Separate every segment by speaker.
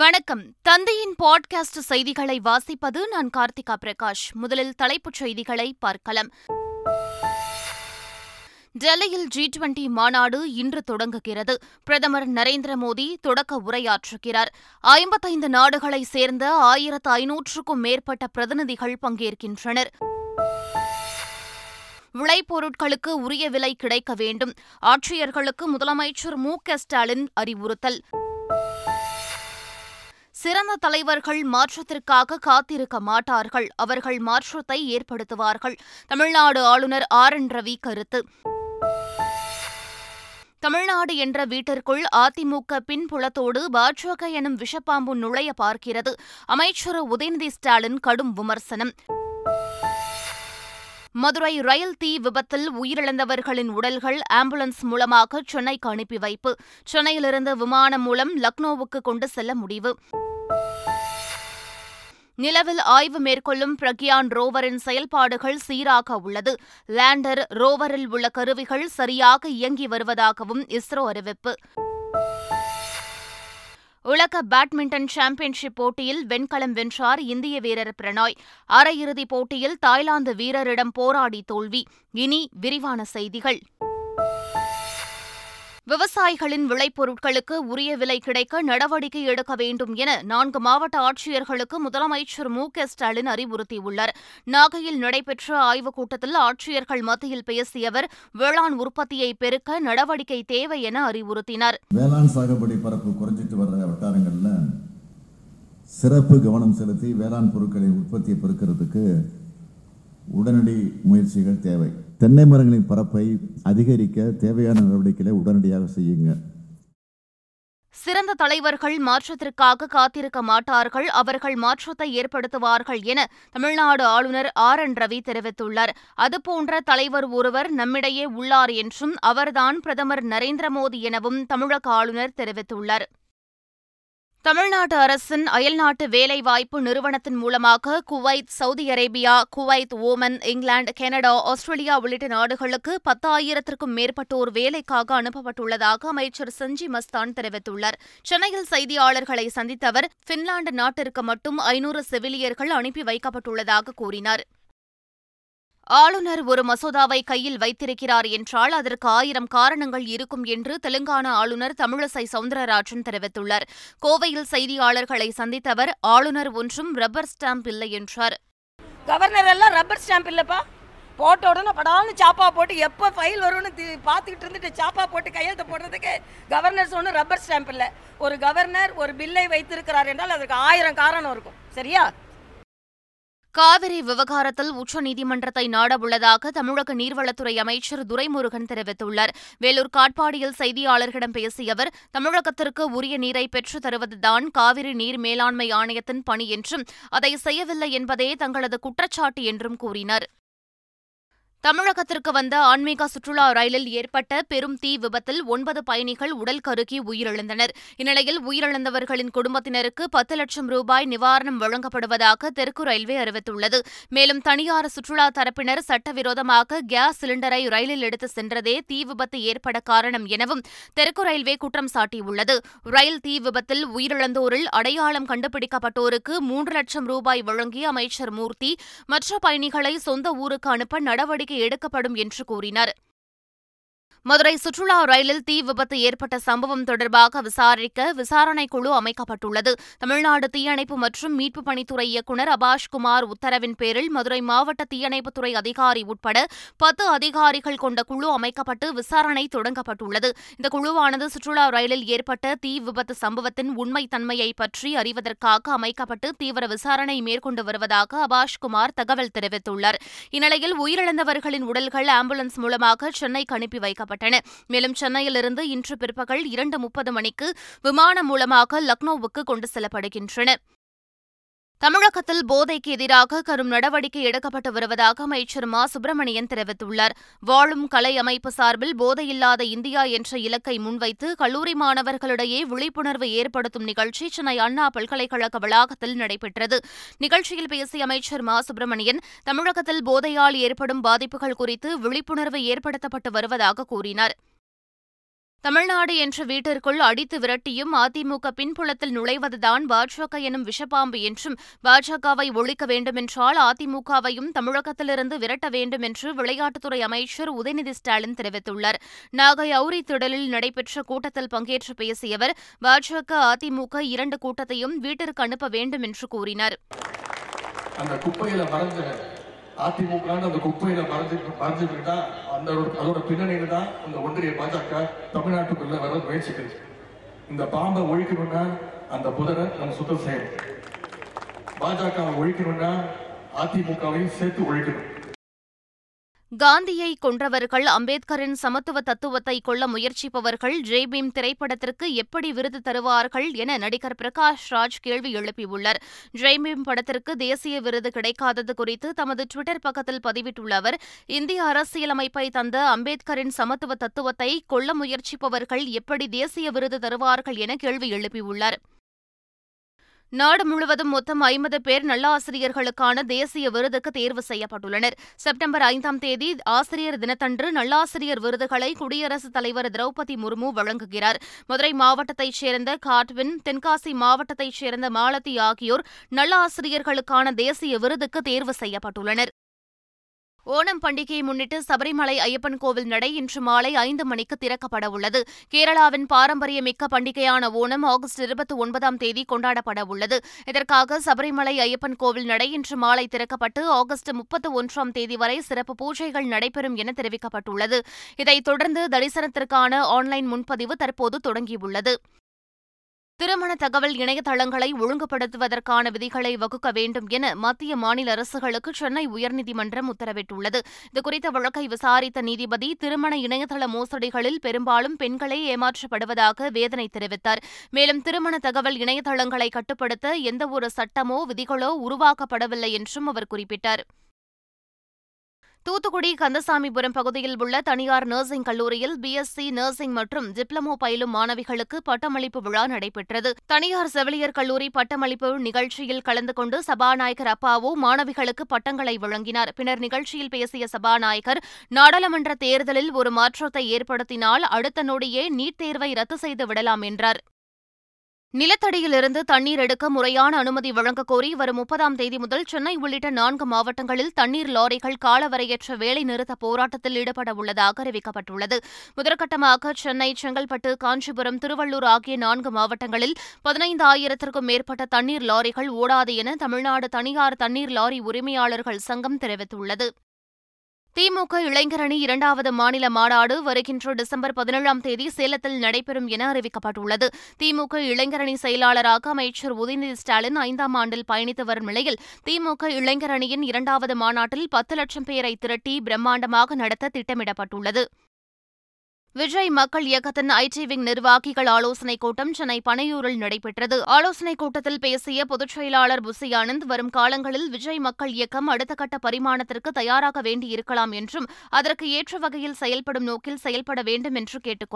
Speaker 1: வணக்கம் தந்தையின் பாட்காஸ்ட் செய்திகளை வாசிப்பது நான் கார்த்திகா பிரகாஷ் முதலில் தலைப்புச் செய்திகளை பார்க்கலாம் டெல்லியில் ஜி டுவெண்டி மாநாடு இன்று தொடங்குகிறது பிரதமர் நரேந்திர மோடி தொடக்க உரையாற்றுகிறார் ஐம்பத்தைந்து நாடுகளைச் சேர்ந்த ஆயிரத்து ஐநூற்றுக்கும் மேற்பட்ட பிரதிநிதிகள் பங்கேற்கின்றனர் விளைபொருட்களுக்கு உரிய விலை கிடைக்க வேண்டும் ஆட்சியர்களுக்கு முதலமைச்சர் மு க ஸ்டாலின் அறிவுறுத்தல் சிறந்த தலைவர்கள் மாற்றத்திற்காக காத்திருக்க மாட்டார்கள் அவர்கள் மாற்றத்தை ஏற்படுத்துவார்கள் தமிழ்நாடு ஆளுநர் ஆர் என் ரவி கருத்து தமிழ்நாடு என்ற வீட்டிற்குள் அதிமுக பின்புலத்தோடு பாஜக எனும் விஷப்பாம்பு நுழைய பார்க்கிறது அமைச்சர் உதயநிதி ஸ்டாலின் கடும் விமர்சனம் மதுரை ரயில் தீ விபத்தில் உயிரிழந்தவர்களின் உடல்கள் ஆம்புலன்ஸ் மூலமாக சென்னைக்கு அனுப்பி வைப்பு சென்னையிலிருந்து விமானம் மூலம் லக்னோவுக்கு கொண்டு செல்ல முடிவு நிலவில் ஆய்வு மேற்கொள்ளும் பிரக்யான் ரோவரின் செயல்பாடுகள் சீராக உள்ளது லேண்டர் ரோவரில் உள்ள கருவிகள் சரியாக இயங்கி வருவதாகவும் இஸ்ரோ அறிவிப்பு உலக பேட்மிண்டன் சாம்பியன்ஷிப் போட்டியில் வெண்கலம் வென்றார் இந்திய வீரர் பிரணாய் அரையிறுதிப் போட்டியில் தாய்லாந்து வீரரிடம் போராடி தோல்வி இனி விரிவான செய்திகள் விவசாயிகளின் விளைபொருட்களுக்கு உரிய விலை கிடைக்க நடவடிக்கை எடுக்க வேண்டும் என நான்கு மாவட்ட ஆட்சியர்களுக்கு முதலமைச்சர் மு க ஸ்டாலின் அறிவுறுத்தியுள்ளார் நாகையில் நடைபெற்ற ஆய்வுக் கூட்டத்தில் ஆட்சியர்கள் மத்தியில் பேசிய அவர் வேளாண் உற்பத்தியை பெருக்க நடவடிக்கை தேவை என அறிவுறுத்தினார்
Speaker 2: வேளாண் சாகுபடி பரப்பு குறைஞ்சிட்டு வர்ற வட்டாரங்களில் சிறப்பு கவனம் செலுத்தி வேளாண் பொருட்களை உற்பத்தியை பெருக்கிறதுக்கு உடனடி முயற்சிகள் தேவை தென்னை மரங்களின் பரப்பை அதிகரிக்க தேவையான நடவடிக்கைகளை உடனடியாக செய்யுங்க
Speaker 1: சிறந்த தலைவர்கள் மாற்றத்திற்காக காத்திருக்க மாட்டார்கள் அவர்கள் மாற்றத்தை ஏற்படுத்துவார்கள் என தமிழ்நாடு ஆளுநர் ஆர் என் ரவி தெரிவித்துள்ளார் அதுபோன்ற தலைவர் ஒருவர் நம்மிடையே உள்ளார் என்றும் அவர்தான் பிரதமர் நரேந்திர மோடி எனவும் தமிழக ஆளுநர் தெரிவித்துள்ளார் தமிழ்நாடு அரசின் அயல்நாட்டு வேலைவாய்ப்பு நிறுவனத்தின் மூலமாக Kuwait Saudi Arabia Kuwait Oman இங்கிலாந்து கனடா ஆஸ்திரேலியா உள்ளிட்ட நாடுகளுக்கு பத்தாயிரத்திற்கும் மேற்பட்டோர் வேலைக்காக அனுப்பப்பட்டுள்ளதாக அமைச்சர் சஞ்சி மஸ்தான் தெரிவித்துள்ளார் சென்னையில் செய்தியாளர்களை சந்தித்த அவர் பின்லாந்து நாட்டிற்கு மட்டும் ஐநூறு செவிலியர்கள் அனுப்பி வைக்கப்பட்டுள்ளதாக கூறினார் ஆளுநர் ஒரு மசோதாவை கையில் வைத்திருக்கிறார் என்றால் அதற்கு ஆயிரம் காரணங்கள் இருக்கும் என்று தெலுங்கானா ஆளுநர் தமிழிசை சவுந்தரராஜன் தெரிவித்துள்ளார் கோவையில் செய்தியாளர்களை சந்தித்த அவர் ஆளுநர் ஒன்றும் ரப்பர் ஸ்டாம்ப் இல்லை என்றார்
Speaker 3: கவர்னர் எல்லாம் ரப்பர் ஸ்டாம்ப் இல்லப்பா போட்ட உடனே படாலும் சாப்பா போட்டு எப்போ ஃபைல் வரும்னு பார்த்துக்கிட்டு இருந்துட்டு சாப்பா போட்டு கையெழுத்து போடுறதுக்கு கவர்னர் ஒன்றும் ரப்பர் ஸ்டாம்ப் இல்லை ஒரு கவர்னர் ஒரு பில்லை வைத்திருக்கிறார் என்றால் அதற்கு ஆயிரம் காரணம் இருக்கும் சரியா
Speaker 1: காவிரி விவகாரத்தில் உச்சநீதிமன்றத்தை நாடவுள்ளதாக தமிழக நீர்வளத்துறை அமைச்சர் துரைமுருகன் தெரிவித்துள்ளார் வேலூர் காட்பாடியில் செய்தியாளர்களிடம் பேசிய அவர் தமிழகத்திற்கு உரிய நீரை பெற்றுத் தருவதுதான் காவிரி நீர் மேலாண்மை ஆணையத்தின் பணி என்றும் அதை செய்யவில்லை என்பதே தங்களது குற்றச்சாட்டு என்றும் கூறினார் தமிழகத்திற்கு வந்த ஆன்மீக சுற்றுலா ரயிலில் ஏற்பட்ட பெரும் தீ விபத்தில் ஒன்பது பயணிகள் உடல் கருகி உயிரிழந்தனர் இந்நிலையில் உயிரிழந்தவர்களின் குடும்பத்தினருக்கு பத்து லட்சம் ரூபாய் நிவாரணம் வழங்கப்படுவதாக தெற்கு ரயில்வே அறிவித்துள்ளது மேலும் தனியார் சுற்றுலா தரப்பினர் சட்டவிரோதமாக கேஸ் சிலிண்டரை ரயிலில் எடுத்து சென்றதே தீ விபத்து ஏற்பட காரணம் எனவும் தெற்கு ரயில்வே குற்றம் சாட்டியுள்ளது ரயில் தீ விபத்தில் உயிரிழந்தோரில் அடையாளம் கண்டுபிடிக்கப்பட்டோருக்கு மூன்று லட்சம் ரூபாய் வழங்கிய அமைச்சர் மூர்த்தி மற்ற பயணிகளை சொந்த ஊருக்கு அனுப்ப நடவடிக்கை நடவடிக்கை எடுக்கப்படும் என்று கூறினார் மதுரை சுற்றுலா ரயிலில் தீ விபத்து ஏற்பட்ட சம்பவம் தொடர்பாக விசாரிக்க விசாரணை குழு அமைக்கப்பட்டுள்ளது தமிழ்நாடு தீயணைப்பு மற்றும் மீட்புப் பணித்துறை இயக்குநர் அபாஷ்குமார் உத்தரவின் பேரில் மதுரை மாவட்ட தீயணைப்புத்துறை அதிகாரி உட்பட பத்து அதிகாரிகள் கொண்ட குழு அமைக்கப்பட்டு விசாரணை தொடங்கப்பட்டுள்ளது இந்த குழுவானது சுற்றுலா ரயிலில் ஏற்பட்ட தீ விபத்து சம்பவத்தின் உண்மை தன்மையை பற்றி அறிவதற்காக அமைக்கப்பட்டு தீவிர விசாரணை மேற்கொண்டு வருவதாக அபாஷ்குமார் தகவல் தெரிவித்துள்ளார் இந்நிலையில் உயிரிழந்தவர்களின் உடல்கள் ஆம்புலன்ஸ் மூலமாக சென்னைக்கு அனுப்பி வைக்கப்பட்டது செய்யப்பட்டன மேலும் சென்னையிலிருந்து இன்று பிற்பகல் இரண்டு முப்பது மணிக்கு விமானம் மூலமாக லக்னோவுக்கு கொண்டு செல்லப்படுகின்றன தமிழகத்தில் போதைக்கு எதிராக கரும் நடவடிக்கை எடுக்கப்பட்டு வருவதாக அமைச்சர் மா சுப்பிரமணியன் தெரிவித்துள்ளார் வாழும் கலை அமைப்பு சார்பில் போதையில்லாத இந்தியா என்ற இலக்கை முன்வைத்து கல்லூரி மாணவர்களிடையே விழிப்புணர்வு ஏற்படுத்தும் நிகழ்ச்சி சென்னை அண்ணா பல்கலைக்கழக வளாகத்தில் நடைபெற்றது நிகழ்ச்சியில் பேசிய அமைச்சர் மா சுப்பிரமணியன் தமிழகத்தில் போதையால் ஏற்படும் பாதிப்புகள் குறித்து விழிப்புணர்வு ஏற்படுத்தப்பட்டு வருவதாக கூறினாா் தமிழ்நாடு என்ற வீட்டிற்குள் அடித்து விரட்டியும் அதிமுக பின்புலத்தில் நுழைவதுதான் பாஜக எனும் விஷப்பாம்பு என்றும் பாஜகவை ஒழிக்க வேண்டுமென்றால் அதிமுகவையும் தமிழகத்திலிருந்து விரட்ட வேண்டும் என்று விளையாட்டுத்துறை அமைச்சர் உதயநிதி ஸ்டாலின் தெரிவித்துள்ளார் நாகை அவுரி திடலில் நடைபெற்ற கூட்டத்தில் பங்கேற்று பேசிய அவர் பாஜக அதிமுக இரண்டு கூட்டத்தையும் வீட்டிற்கு அனுப்ப வேண்டும் என்று கூறினார்
Speaker 4: அதிமுக அந்த குப்பையில மறைஞ்சு மறைஞ்சுக்கிட்டா அந்த அதோட பின்னணியில தான் இந்த ஒன்றிய பாஜக தமிழ்நாட்டுக்குள்ள வர முயற்சிக்கிறது இந்த பாம்பை ஒழிக்கணும்னா அந்த புதரை நம்ம சுத்தம் செய்யணும் பாஜகவை ஒழிக்கணும்னா அதிமுகவையும் சேர்த்து ஒழிக்கணும்
Speaker 1: காந்தியை கொன்றவர்கள் அம்பேத்கரின் சமத்துவ தத்துவத்தை கொள்ள முயற்சிப்பவர்கள் ஜெய்பீம் திரைப்படத்திற்கு எப்படி விருது தருவார்கள் என நடிகர் பிரகாஷ் ராஜ் கேள்வி எழுப்பியுள்ளார் ஜெய்பீம் படத்திற்கு தேசிய விருது கிடைக்காதது குறித்து தமது டுவிட்டர் பக்கத்தில் பதிவிட்டுள்ள அவர் இந்திய அரசியலமைப்பை தந்த அம்பேத்கரின் சமத்துவ தத்துவத்தை கொள்ள முயற்சிப்பவர்கள் எப்படி தேசிய விருது தருவார்கள் என கேள்வி எழுப்பியுள்ளார் நாடு முழுவதும் மொத்தம் ஐம்பது பேர் நல்ல ஆசிரியர்களுக்கான தேசிய விருதுக்கு தேர்வு செய்யப்பட்டுள்ளனர் செப்டம்பர் ஐந்தாம் தேதி ஆசிரியர் தினத்தன்று நல்லாசிரியர் விருதுகளை குடியரசுத் தலைவர் திரௌபதி முர்மு வழங்குகிறார் மதுரை மாவட்டத்தைச் சேர்ந்த காட்வின் தென்காசி மாவட்டத்தைச் சேர்ந்த மாலதி ஆகியோர் நல்ல ஆசிரியர்களுக்கான தேசிய விருதுக்கு தேர்வு செய்யப்பட்டுள்ளனர் ஓணம் பண்டிகையை முன்னிட்டு சபரிமலை ஐயப்பன் கோவில் நடை இன்று மாலை ஐந்து மணிக்கு திறக்கப்பட உள்ளது கேரளாவின் பாரம்பரியமிக்க பண்டிகையான ஓணம் ஆகஸ்ட் இருபத்தி ஒன்பதாம் தேதி கொண்டாடப்பட உள்ளது இதற்காக சபரிமலை ஐயப்பன் கோவில் நடை இன்று மாலை திறக்கப்பட்டு ஆகஸ்ட் முப்பத்தி ஒன்றாம் தேதி வரை சிறப்பு பூஜைகள் நடைபெறும் என தெரிவிக்கப்பட்டுள்ளது இதைத் தொடர்ந்து தரிசனத்திற்கான ஆன்லைன் முன்பதிவு தற்போது தொடங்கியுள்ளது திருமண தகவல் இணையதளங்களை ஒழுங்குபடுத்துவதற்கான விதிகளை வகுக்க வேண்டும் என மத்திய மாநில அரசுகளுக்கு சென்னை உயர்நீதிமன்றம் உத்தரவிட்டுள்ளது இதுகுறித்த வழக்கை விசாரித்த நீதிபதி திருமண இணையதள மோசடிகளில் பெரும்பாலும் பெண்களே ஏமாற்றப்படுவதாக வேதனை தெரிவித்தார் மேலும் திருமண தகவல் இணையதளங்களை கட்டுப்படுத்த எந்தவொரு சட்டமோ விதிகளோ உருவாக்கப்படவில்லை என்றும் அவர் குறிப்பிட்டார் தூத்துக்குடி கந்தசாமிபுரம் பகுதியில் உள்ள தனியார் நர்சிங் கல்லூரியில் பிஎஸ்சி நர்சிங் மற்றும் டிப்ளமோ பயிலும் மாணவிகளுக்கு பட்டமளிப்பு விழா நடைபெற்றது தனியார் செவிலியர் கல்லூரி பட்டமளிப்பு நிகழ்ச்சியில் கலந்து கொண்டு சபாநாயகர் அப்பாவு மாணவிகளுக்கு பட்டங்களை வழங்கினார் பின்னர் நிகழ்ச்சியில் பேசிய சபாநாயகர் நாடாளுமன்ற தேர்தலில் ஒரு மாற்றத்தை ஏற்படுத்தினால் அடுத்த நொடியே நீட் தேர்வை ரத்து செய்து விடலாம் என்றார் நிலத்தடியிலிருந்து தண்ணீர் எடுக்க முறையான அனுமதி வழங்கக்கோரி கோரி வரும் முப்பதாம் தேதி முதல் சென்னை உள்ளிட்ட நான்கு மாவட்டங்களில் தண்ணீர் லாரிகள் காலவரையற்ற வேலைநிறுத்த போராட்டத்தில் ஈடுபட உள்ளதாக அறிவிக்கப்பட்டுள்ளது முதற்கட்டமாக சென்னை செங்கல்பட்டு காஞ்சிபுரம் திருவள்ளூர் ஆகிய நான்கு மாவட்டங்களில் பதினைந்து ஆயிரத்திற்கும் மேற்பட்ட தண்ணீர் லாரிகள் ஓடாது என தமிழ்நாடு தனியார் தண்ணீர் லாரி உரிமையாளர்கள் சங்கம் தெரிவித்துள்ளது திமுக இளைஞரணி இரண்டாவது மாநில மாநாடு வருகின்ற டிசம்பர் பதினேழாம் தேதி சேலத்தில் நடைபெறும் என அறிவிக்கப்பட்டுள்ளது திமுக இளைஞரணி செயலாளராக அமைச்சர் உதயநிதி ஸ்டாலின் ஐந்தாம் ஆண்டில் பயணித்து வரும் நிலையில் திமுக இளைஞரணியின் இரண்டாவது மாநாட்டில் பத்து லட்சம் பேரை திரட்டி பிரம்மாண்டமாக நடத்த திட்டமிடப்பட்டுள்ளது விஜய் மக்கள் இயக்கத்தின் ஐடி விங் நிர்வாகிகள் ஆலோசனைக் கூட்டம் சென்னை பனையூரில் நடைபெற்றது ஆலோசனைக் கூட்டத்தில் பேசிய பொதுச் செயலாளர் புசி ஆனந்த் வரும் காலங்களில் விஜய் மக்கள் இயக்கம் அடுத்த கட்ட பரிமாணத்திற்கு தயாராக வேண்டியிருக்கலாம் என்றும் அதற்கு ஏற்ற வகையில் செயல்படும் நோக்கில் செயல்பட வேண்டும் என்று கேட்டுக்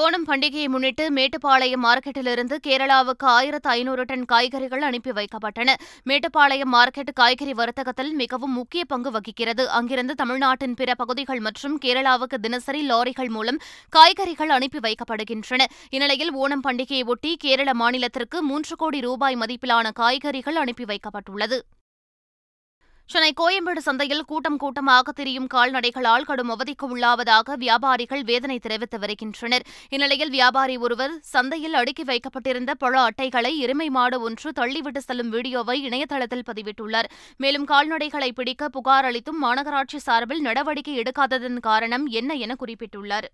Speaker 1: ஓணம் பண்டிகையை முன்னிட்டு மேட்டுப்பாளையம் மார்க்கெட்டிலிருந்து கேரளாவுக்கு ஆயிரத்து ஐநூறு டன் காய்கறிகள் அனுப்பி வைக்கப்பட்டன மேட்டுப்பாளையம் மார்க்கெட் காய்கறி வர்த்தகத்தில் மிகவும் முக்கிய பங்கு வகிக்கிறது அங்கிருந்து தமிழ்நாட்டின் பிற பகுதிகள் மற்றும் கேரளாவுக்கு தினசரி லாரிகள் மூலம் காய்கறிகள் அனுப்பி வைக்கப்படுகின்றன இந்நிலையில் ஓணம் பண்டிகையை ஒட்டி கேரள மாநிலத்திற்கு மூன்று கோடி ரூபாய் மதிப்பிலான காய்கறிகள் அனுப்பி வைக்கப்பட்டுள்ளது சென்னை கோயம்பேடு சந்தையில் கூட்டம் கூட்டமாக திரியும் கால்நடைகளால் கடும் அவதிக்கு உள்ளாவதாக வியாபாரிகள் வேதனை தெரிவித்து வருகின்றனர் இந்நிலையில் வியாபாரி ஒருவர் சந்தையில் அடுக்கி வைக்கப்பட்டிருந்த பழ அட்டைகளை எருமை மாடு ஒன்று தள்ளிவிட்டு செல்லும் வீடியோவை இணையதளத்தில் பதிவிட்டுள்ளார் மேலும் கால்நடைகளை பிடிக்க புகார் அளித்தும் மாநகராட்சி சார்பில் நடவடிக்கை எடுக்காததன் காரணம் என்ன என குறிப்பிட்டுள்ளார்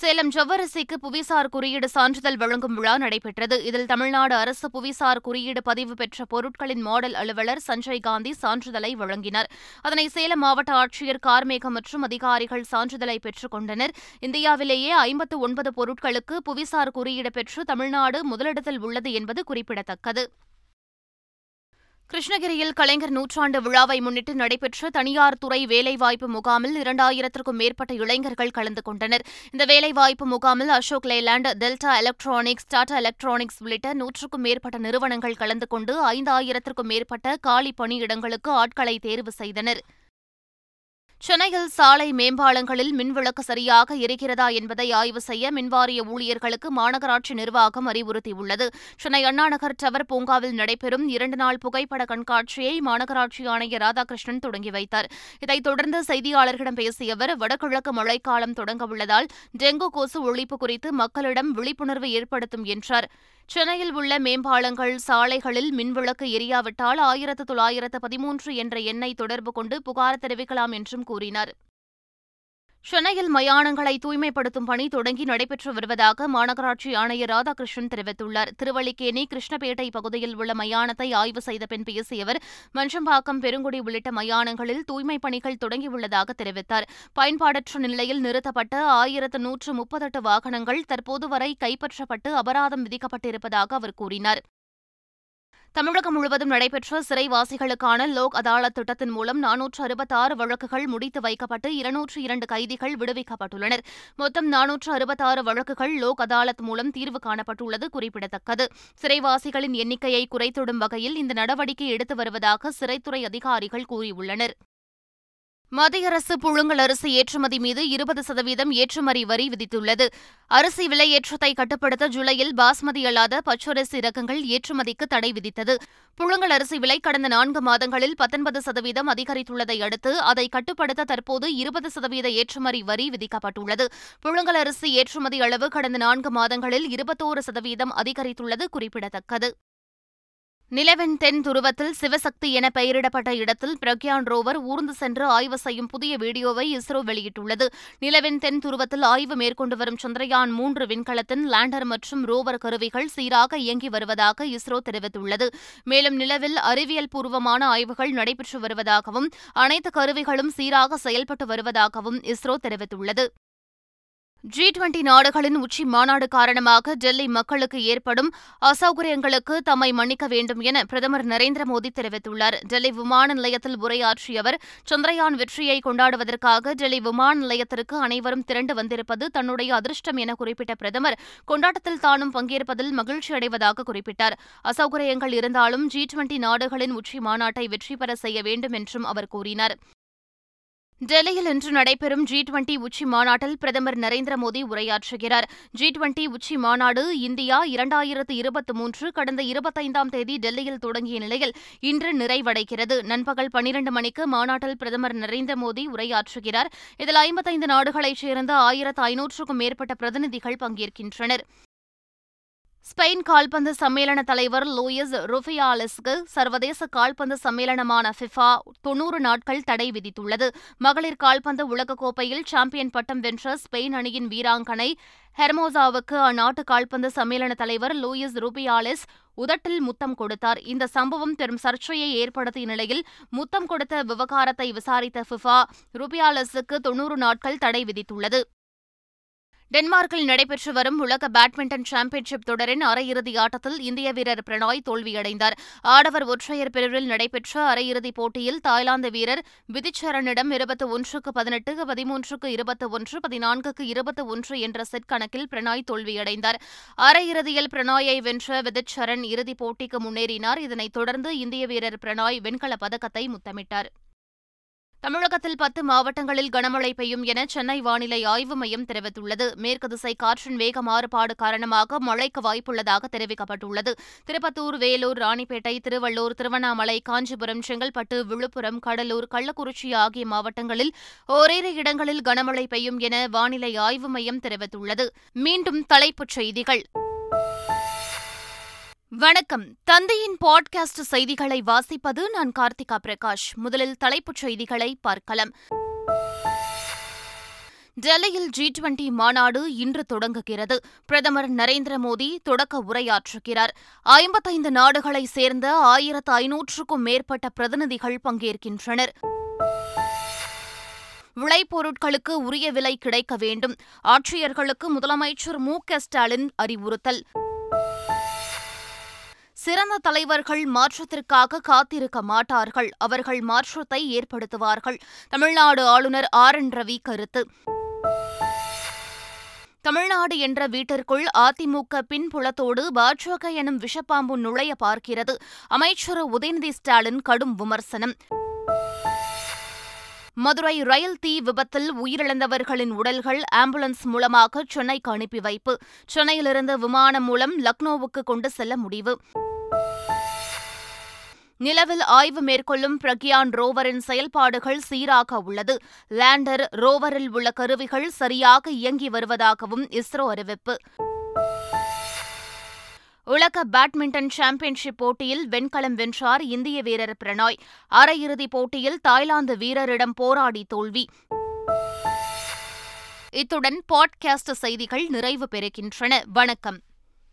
Speaker 1: சேலம் ஜவ்வரசிக்கு புவிசார் குறியீடு சான்றிதழ் வழங்கும் விழா நடைபெற்றது இதில் தமிழ்நாடு அரசு புவிசார் குறியீடு பதிவு பெற்ற பொருட்களின் மாடல் அலுவலர் சஞ்சய் காந்தி சான்றிதழை வழங்கினார் அதனை சேலம் மாவட்ட ஆட்சியர் கார்மேகம் மற்றும் அதிகாரிகள் சான்றிதழை பெற்றுக் கொண்டனர் இந்தியாவிலேயே ஐம்பத்து ஒன்பது பொருட்களுக்கு புவிசார் குறியீடு பெற்று தமிழ்நாடு முதலிடத்தில் உள்ளது என்பது குறிப்பிடத்தக்கது கிருஷ்ணகிரியில் கலைஞர் நூற்றாண்டு விழாவை முன்னிட்டு நடைபெற்ற தனியார் துறை வேலைவாய்ப்பு முகாமில் இரண்டாயிரத்திற்கும் மேற்பட்ட இளைஞர்கள் கலந்து கொண்டனர் இந்த வேலைவாய்ப்பு முகாமில் Ashok Leyland Delta electronics Tata electronics உள்ளிட்ட நூற்றுக்கும் மேற்பட்ட நிறுவனங்கள் கலந்து கொண்டு ஐந்தாயிரத்திற்கும் மேற்பட்ட காலி பணியிடங்களுக்கு ஆட்களை தேர்வு செய்தனா் சென்னையில் சாலை மேம்பாலங்களில் மின்விளக்கு சரியாக இருக்கிறதா என்பதை ஆய்வு செய்ய மின்வாரிய ஊழியர்களுக்கு மாநகராட்சி நிர்வாகம் அறிவுறுத்தியுள்ளது சென்னை அண்ணாநகர் டவர் பூங்காவில் நடைபெறும் இரண்டு நாள் புகைப்பட கண்காட்சியை மாநகராட்சி ஆணையர் ராதாகிருஷ்ணன் தொடங்கி வைத்தார் இதைத் தொடர்ந்து செய்தியாளர்களிடம் பேசிய அவர் வடகிழக்கு மழைக்காலம் தொடங்கவுள்ளதால் டெங்கு கொசு ஒழிப்பு குறித்து மக்களிடம் விழிப்புணர்வு ஏற்படுத்தும் என்றார் சென்னையில் உள்ள மேம்பாலங்கள் சாலைகளில் மின்விளக்கு எரியாவிட்டால் ஆயிரத்து தொள்ளாயிரத்து பதிமூன்று என்ற எண்ணை தொடர்பு கொண்டு புகார் தெரிவிக்கலாம் என்றும் கூறினார் சென்னையில் மயானங்களை தூய்மைப்படுத்தும் பணி தொடங்கி நடைபெற்று வருவதாக மாநகராட்சி ஆணையர் ராதாகிருஷ்ணன் தெரிவித்துள்ளார் திருவள்ளிக்கேணி கிருஷ்ணபேட்டை பகுதியில் உள்ள மயானத்தை ஆய்வு செய்த பின் பேசிய அவர் மஞ்சம்பாக்கம் பெருங்குடி உள்ளிட்ட மயானங்களில் தூய்மைப் பணிகள் தொடங்கியுள்ளதாக தெரிவித்தார் பயன்பாடற்ற நிலையில் நிறுத்தப்பட்ட ஆயிரத்து நூற்று முப்பத்தெட்டு வாகனங்கள் தற்போது வரை கைப்பற்றப்பட்டு அபராதம் விதிக்கப்பட்டிருப்பதாக அவர் கூறினார் தமிழகம் முழுவதும் நடைபெற்ற சிறைவாசிகளுக்கான லோக் அதாலத் திட்டத்தின் மூலம் நானூற்று அறுபத்தாறு வழக்குகள் முடித்து வைக்கப்பட்டு இருநூற்று இரண்டு கைதிகள் விடுவிக்கப்பட்டுள்ளனர் மொத்தம் நானூற்று அறுபத்தாறு வழக்குகள் லோக் அதாலத் மூலம் தீர்வு காணப்பட்டுள்ளது குறிப்பிடத்தக்கது சிறைவாசிகளின் எண்ணிக்கையை குறைத்திடும் வகையில் இந்த நடவடிக்கை எடுத்து வருவதாக சிறைத்துறை அதிகாரிகள் கூறியுள்ளனர் மத்திய அரசு புழுங்கல் அரிசி ஏற்றுமதி மீது இருபது சதவீதம் ஏற்றுமதி வரி விதித்துள்ளது அரிசி விலையேற்றத்தை கட்டுப்படுத்த ஜூலையில் பாஸ்மதி அல்லாத பச்சரிசி ரகங்கள் ஏற்றுமதிக்கு தடை விதித்தது புழுங்கல் அரிசி விலை கடந்த நான்கு மாதங்களில் பத்தொன்பது சதவீதம் அதிகரித்துள்ளதை அடுத்து அதை கட்டுப்படுத்த தற்போது இருபது சதவீத ஏற்றுமதி வரி விதிக்கப்பட்டுள்ளது புழுங்கல் அரிசி ஏற்றுமதி அளவு கடந்த நான்கு மாதங்களில் இருபத்தோரு சதவீதம் அதிகரித்துள்ளது குறிப்பிடத்தக்கது நிலவின் தென் துருவத்தில் சிவசக்தி என பெயரிடப்பட்ட இடத்தில் பிரக்யான் ரோவர் ஊர்ந்து சென்று ஆய்வு செய்யும் புதிய வீடியோவை இஸ்ரோ வெளியிட்டுள்ளது நிலவின் தென் துருவத்தில் ஆய்வு மேற்கொண்டு வரும் சந்திரயான் மூன்று விண்கலத்தின் லேண்டர் மற்றும் ரோவர் கருவிகள் சீராக இயங்கி வருவதாக இஸ்ரோ தெரிவித்துள்ளது மேலும் நிலவில் அறிவியல் பூர்வமான ஆய்வுகள் நடைபெற்று வருவதாகவும் அனைத்து கருவிகளும் சீராக செயல்பட்டு வருவதாகவும் இஸ்ரோ தெரிவித்துள்ளது ஜி டுவெண்டி நாடுகளின் உச்சி மாநாடு காரணமாக டெல்லி மக்களுக்கு ஏற்படும் அசௌகரியங்களுக்கு தம்மை மன்னிக்க வேண்டும் என பிரதமர் நரேந்திர மோடி தெரிவித்துள்ளார் டெல்லி விமான நிலையத்தில் உரையாற்றிய அவர் சந்திரயான் வெற்றியை கொண்டாடுவதற்காக டெல்லி விமான நிலையத்திற்கு அனைவரும் திரண்டு வந்திருப்பது தன்னுடைய அதிர்ஷ்டம் என குறிப்பிட்ட பிரதமர் கொண்டாட்டத்தில் தானும் பங்கேற்பதில் மகிழ்ச்சி அடைவதாக குறிப்பிட்டார் அசௌகரியங்கள் இருந்தாலும் ஜி டுவெண்டி நாடுகளின் உச்சி மாநாட்டை வெற்றி பெற செய்ய வேண்டும் என்றும் அவர் கூறினார் டெல்லியில் இன்று நடைபெறும் ஜி டுவெண்டி உச்சி மாநாட்டில் பிரதமர் நரேந்திர மோடி உரையாற்றுகிறார் ஜி டுவெண்டி உச்சி மாநாடு இந்தியா இரண்டாயிரத்து இருபத்தி மூன்று கடந்த இருபத்தைந்தாம் தேதி டெல்லியில் தொடங்கிய நிலையில் இன்று நிறைவடைகிறது நண்பகல் பனிரண்டு மணிக்கு மாநாட்டில் பிரதமர் நரேந்திர மோடி உரையாற்றுகிறார் இதில் ஐம்பத்தைந்து நாடுகளைச் சேர்ந்த ஆயிரத்து ஐநூற்றுக்கும் மேற்பட்ட பிரதிநிதிகள் பங்கேற்கின்றனர் ஸ்பெயின் கால்பந்து சம்மேளன தலைவர் லூயிஸ் ருஃபியாலிஸ்க்கு சர்வதேச கால்பந்து சம்மேளனமான ஃபிஃபா தொன்னூறு நாட்கள் தடை விதித்துள்ளது மகளிர் கால்பந்து உலகக்கோப்பையில் சாம்பியன் பட்டம் வென்ற ஸ்பெயின் அணியின் வீராங்கனை ஹெர்மோசாவுக்கு அந்நாட்டு கால்பந்து சம்மேளன தலைவர் லூயிஸ் ருபியாலிஸ் உதட்டில் முத்தம் கொடுத்தார் இந்த சம்பவம் பெரும் சர்ச்சையை ஏற்படுத்திய நிலையில் முத்தம் கொடுத்த விவகாரத்தை விசாரித்த ஃபிஃபா ருபியாலஸுக்கு தொன்னூறு நாட்கள் தடை விதித்துள்ளது டென்மார்க்கில் நடைபெற்று வரும் உலக பேட்மிண்டன் சாம்பியன்ஷிப் தொடரின் அரையிறுதி ஆட்டத்தில் இந்திய வீரர் பிரணாய் தோல்வியடைந்தார் ஆடவர் ஒற்றையர் பிரிவில் நடைபெற்ற அரையிறுதிப் போட்டியில் தாய்லாந்து வீரர் விதிச்சரனிடம் இருபத்தி ஒன்றுக்கு பதினெட்டு பதிமூன்றுக்கு இருபத்தி ஒன்று பதினான்குக்கு இருபத்தி ஒன்று என்ற செட் கணக்கில் பிரணாய் தோல்வியடைந்தார் அரையிறுதியில் பிரணாயை வென்ற விதிச்சரன் இறுதிப் போட்டிக்கு முன்னேறினார் இதனைத் தொடர்ந்து இந்திய வீரர் பிரணாய் வெண்கலப் பதக்கத்தை முத்தமிட்டார் தமிழகத்தில் பத்து மாவட்டங்களில் கனமழை பெய்யும் என சென்னை வானிலை ஆய்வு மையம் தெரிவித்துள்ளது மேற்கு திசை காற்றின் வேக மாறுபாடு காரணமாக மழைக்கு வாய்ப்புள்ளதாக தெரிவிக்கப்பட்டுள்ளது திருப்பத்தூர் வேலூர் ராணிப்பேட்டை திருவள்ளூர் திருவண்ணாமலை காஞ்சிபுரம் செங்கல்பட்டு விழுப்புரம் கடலூர் கள்ளக்குறிச்சி ஆகிய மாவட்டங்களில் ஓரிரு இடங்களில் கனமழை பெய்யும் என வானிலை ஆய்வு மையம் தெரிவித்துள்ளது மீண்டும் தலைப்புச் செய்திகள் வணக்கம் தந்தையின் பாட்காஸ்ட் செய்திகளை வாசிப்பது நான் கார்த்திகா பிரகாஷ் முதலில் தலைப்புச் செய்திகளை பார்க்கலாம் டெல்லியில் ஜி டுவெண்டி மாநாடு இன்று தொடங்குகிறது பிரதமர் நரேந்திர மோடி தொடக்க உரையாற்றுகிறார் ஐம்பத்தைந்து நாடுகளைச் சேர்ந்த ஆயிரத்து ஐநூற்றுக்கும் மேற்பட்ட பிரதிநிதிகள் பங்கேற்கின்றனர் விளைபொருட்களுக்கு உரிய விலை கிடைக்க வேண்டும் ஆட்சியர்களுக்கு முதலமைச்சர் மு க ஸ்டாலின் அறிவுறுத்தல் சிறந்த தலைவர்கள் மாற்றத்திற்காக காத்திருக்க மாட்டார்கள் அவர்கள் மாற்றத்தை ஏற்படுத்துவார்கள் தமிழ்நாடு ஆளுநர் ஆர் என் ரவி கருத்து தமிழ்நாடு என்ற வீட்டிற்குள் அதிமுக பின்புலத்தோடு பாஜக எனும் விஷப்பாம்பு நுழைய பார்க்கிறது அமைச்சர் உதயநிதி ஸ்டாலின் கடும் விமர்சனம் மதுரை ரயில் தீ விபத்தில் உயிரிழந்தவர்களின் உடல்கள் ஆம்புலன்ஸ் மூலமாக சென்னைக்கு அனுப்பி வைப்பு சென்னையிலிருந்து விமானம் மூலம் லக்னோவுக்கு கொண்டு செல்ல முடிவு நிலவில் ஆய்வு மேற்கொள்ளும் பிரக்யான் ரோவரின் செயல்பாடுகள் சீராக உள்ளது லேண்டர் ரோவரில் உள்ள கருவிகள் சரியாக இயங்கி வருவதாகவும் இஸ்ரோ அறிவிப்பு உலக பேட்மிண்டன் சாம்பியன்ஷிப் போட்டியில் வெண்கலம் வென்றார் இந்திய வீரர் பிரணாய் அரையிறுதிப் போட்டியில் தாய்லாந்து வீரரிடம் போராடி தோல்வி இத்துடன் பாட்காஸ்ட் செய்திகள் நிறைவு பெறுகின்றன வணக்கம்